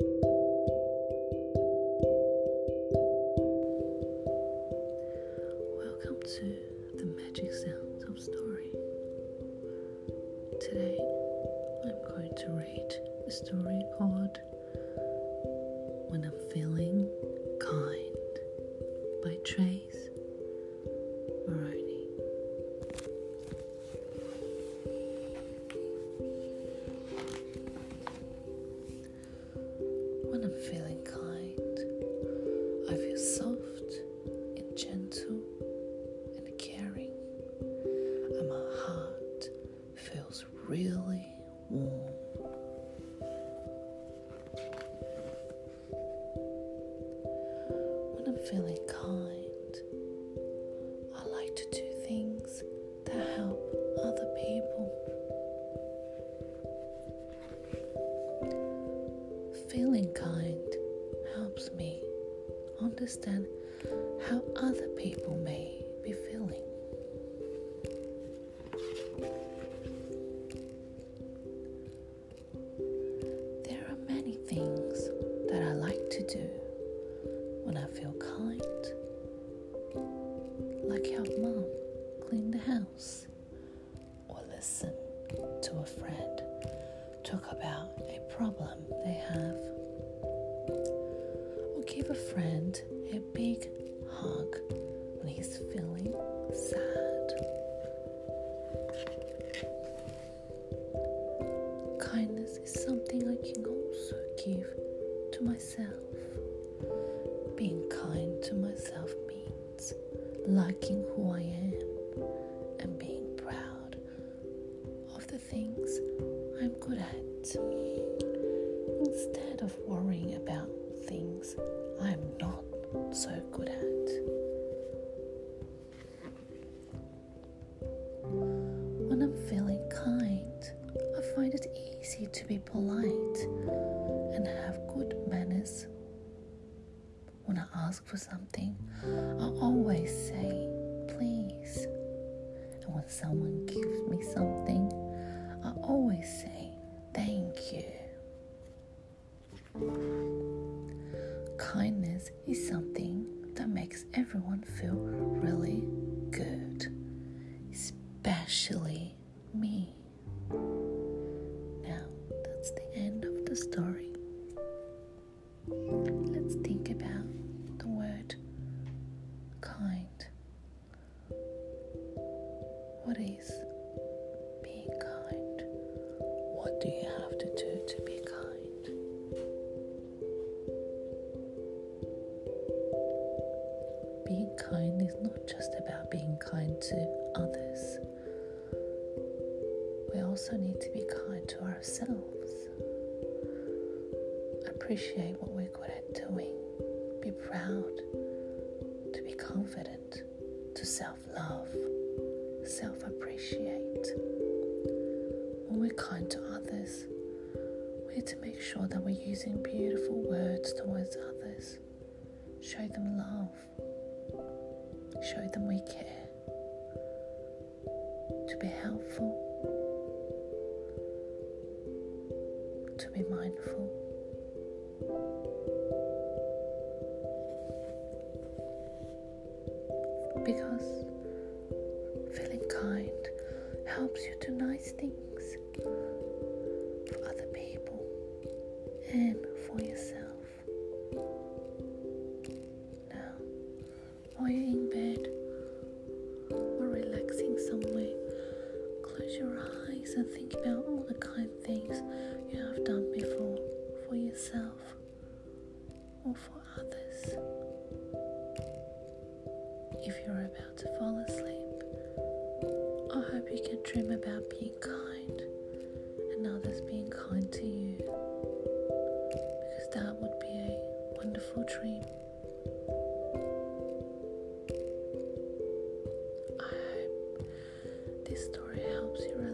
Welcome to the magic sounds of story. Today I'm going to read a story called When I'm Feeling Kind by Trace really warm. When I'm feeling kind, I like to do things that help other people. Feeling kind helps me understand how other people may be feeling. To do when I feel kind, like help mom clean the house or listen to a friend talk about a problem they have or give a friend a big hug when he's feeling to myself. Being kind to myself means liking who I am and being proud of the things I'm good at. Instead of worrying about things I'm not so good ask for something, I always say please. And when someone gives me something, I always say thank you. Kindness is something that makes everyone feel really good, especially me. Now, that's the end of the story. What is being kind? What do you have to do to be kind? Being kind is not just about being kind to others. We also need to be kind to ourselves. Appreciate what we're good at doing. Be proud. To be confident. To self love. Self appreciate. When we're kind to others, we need to make sure that we're using beautiful words towards others. Show them love. Show them we care. To be helpful. To be mindful. Because feeling kind helps you do nice things for other people and for yourself. Now, while you're in bed or relaxing somewhere, close your eyes and think about all the kind things you have done before for yourself or for others. If you're about to fall asleep, hope you can dream about being kind and others being kind to you because that would be a wonderful dream. I hope this story helps you relax.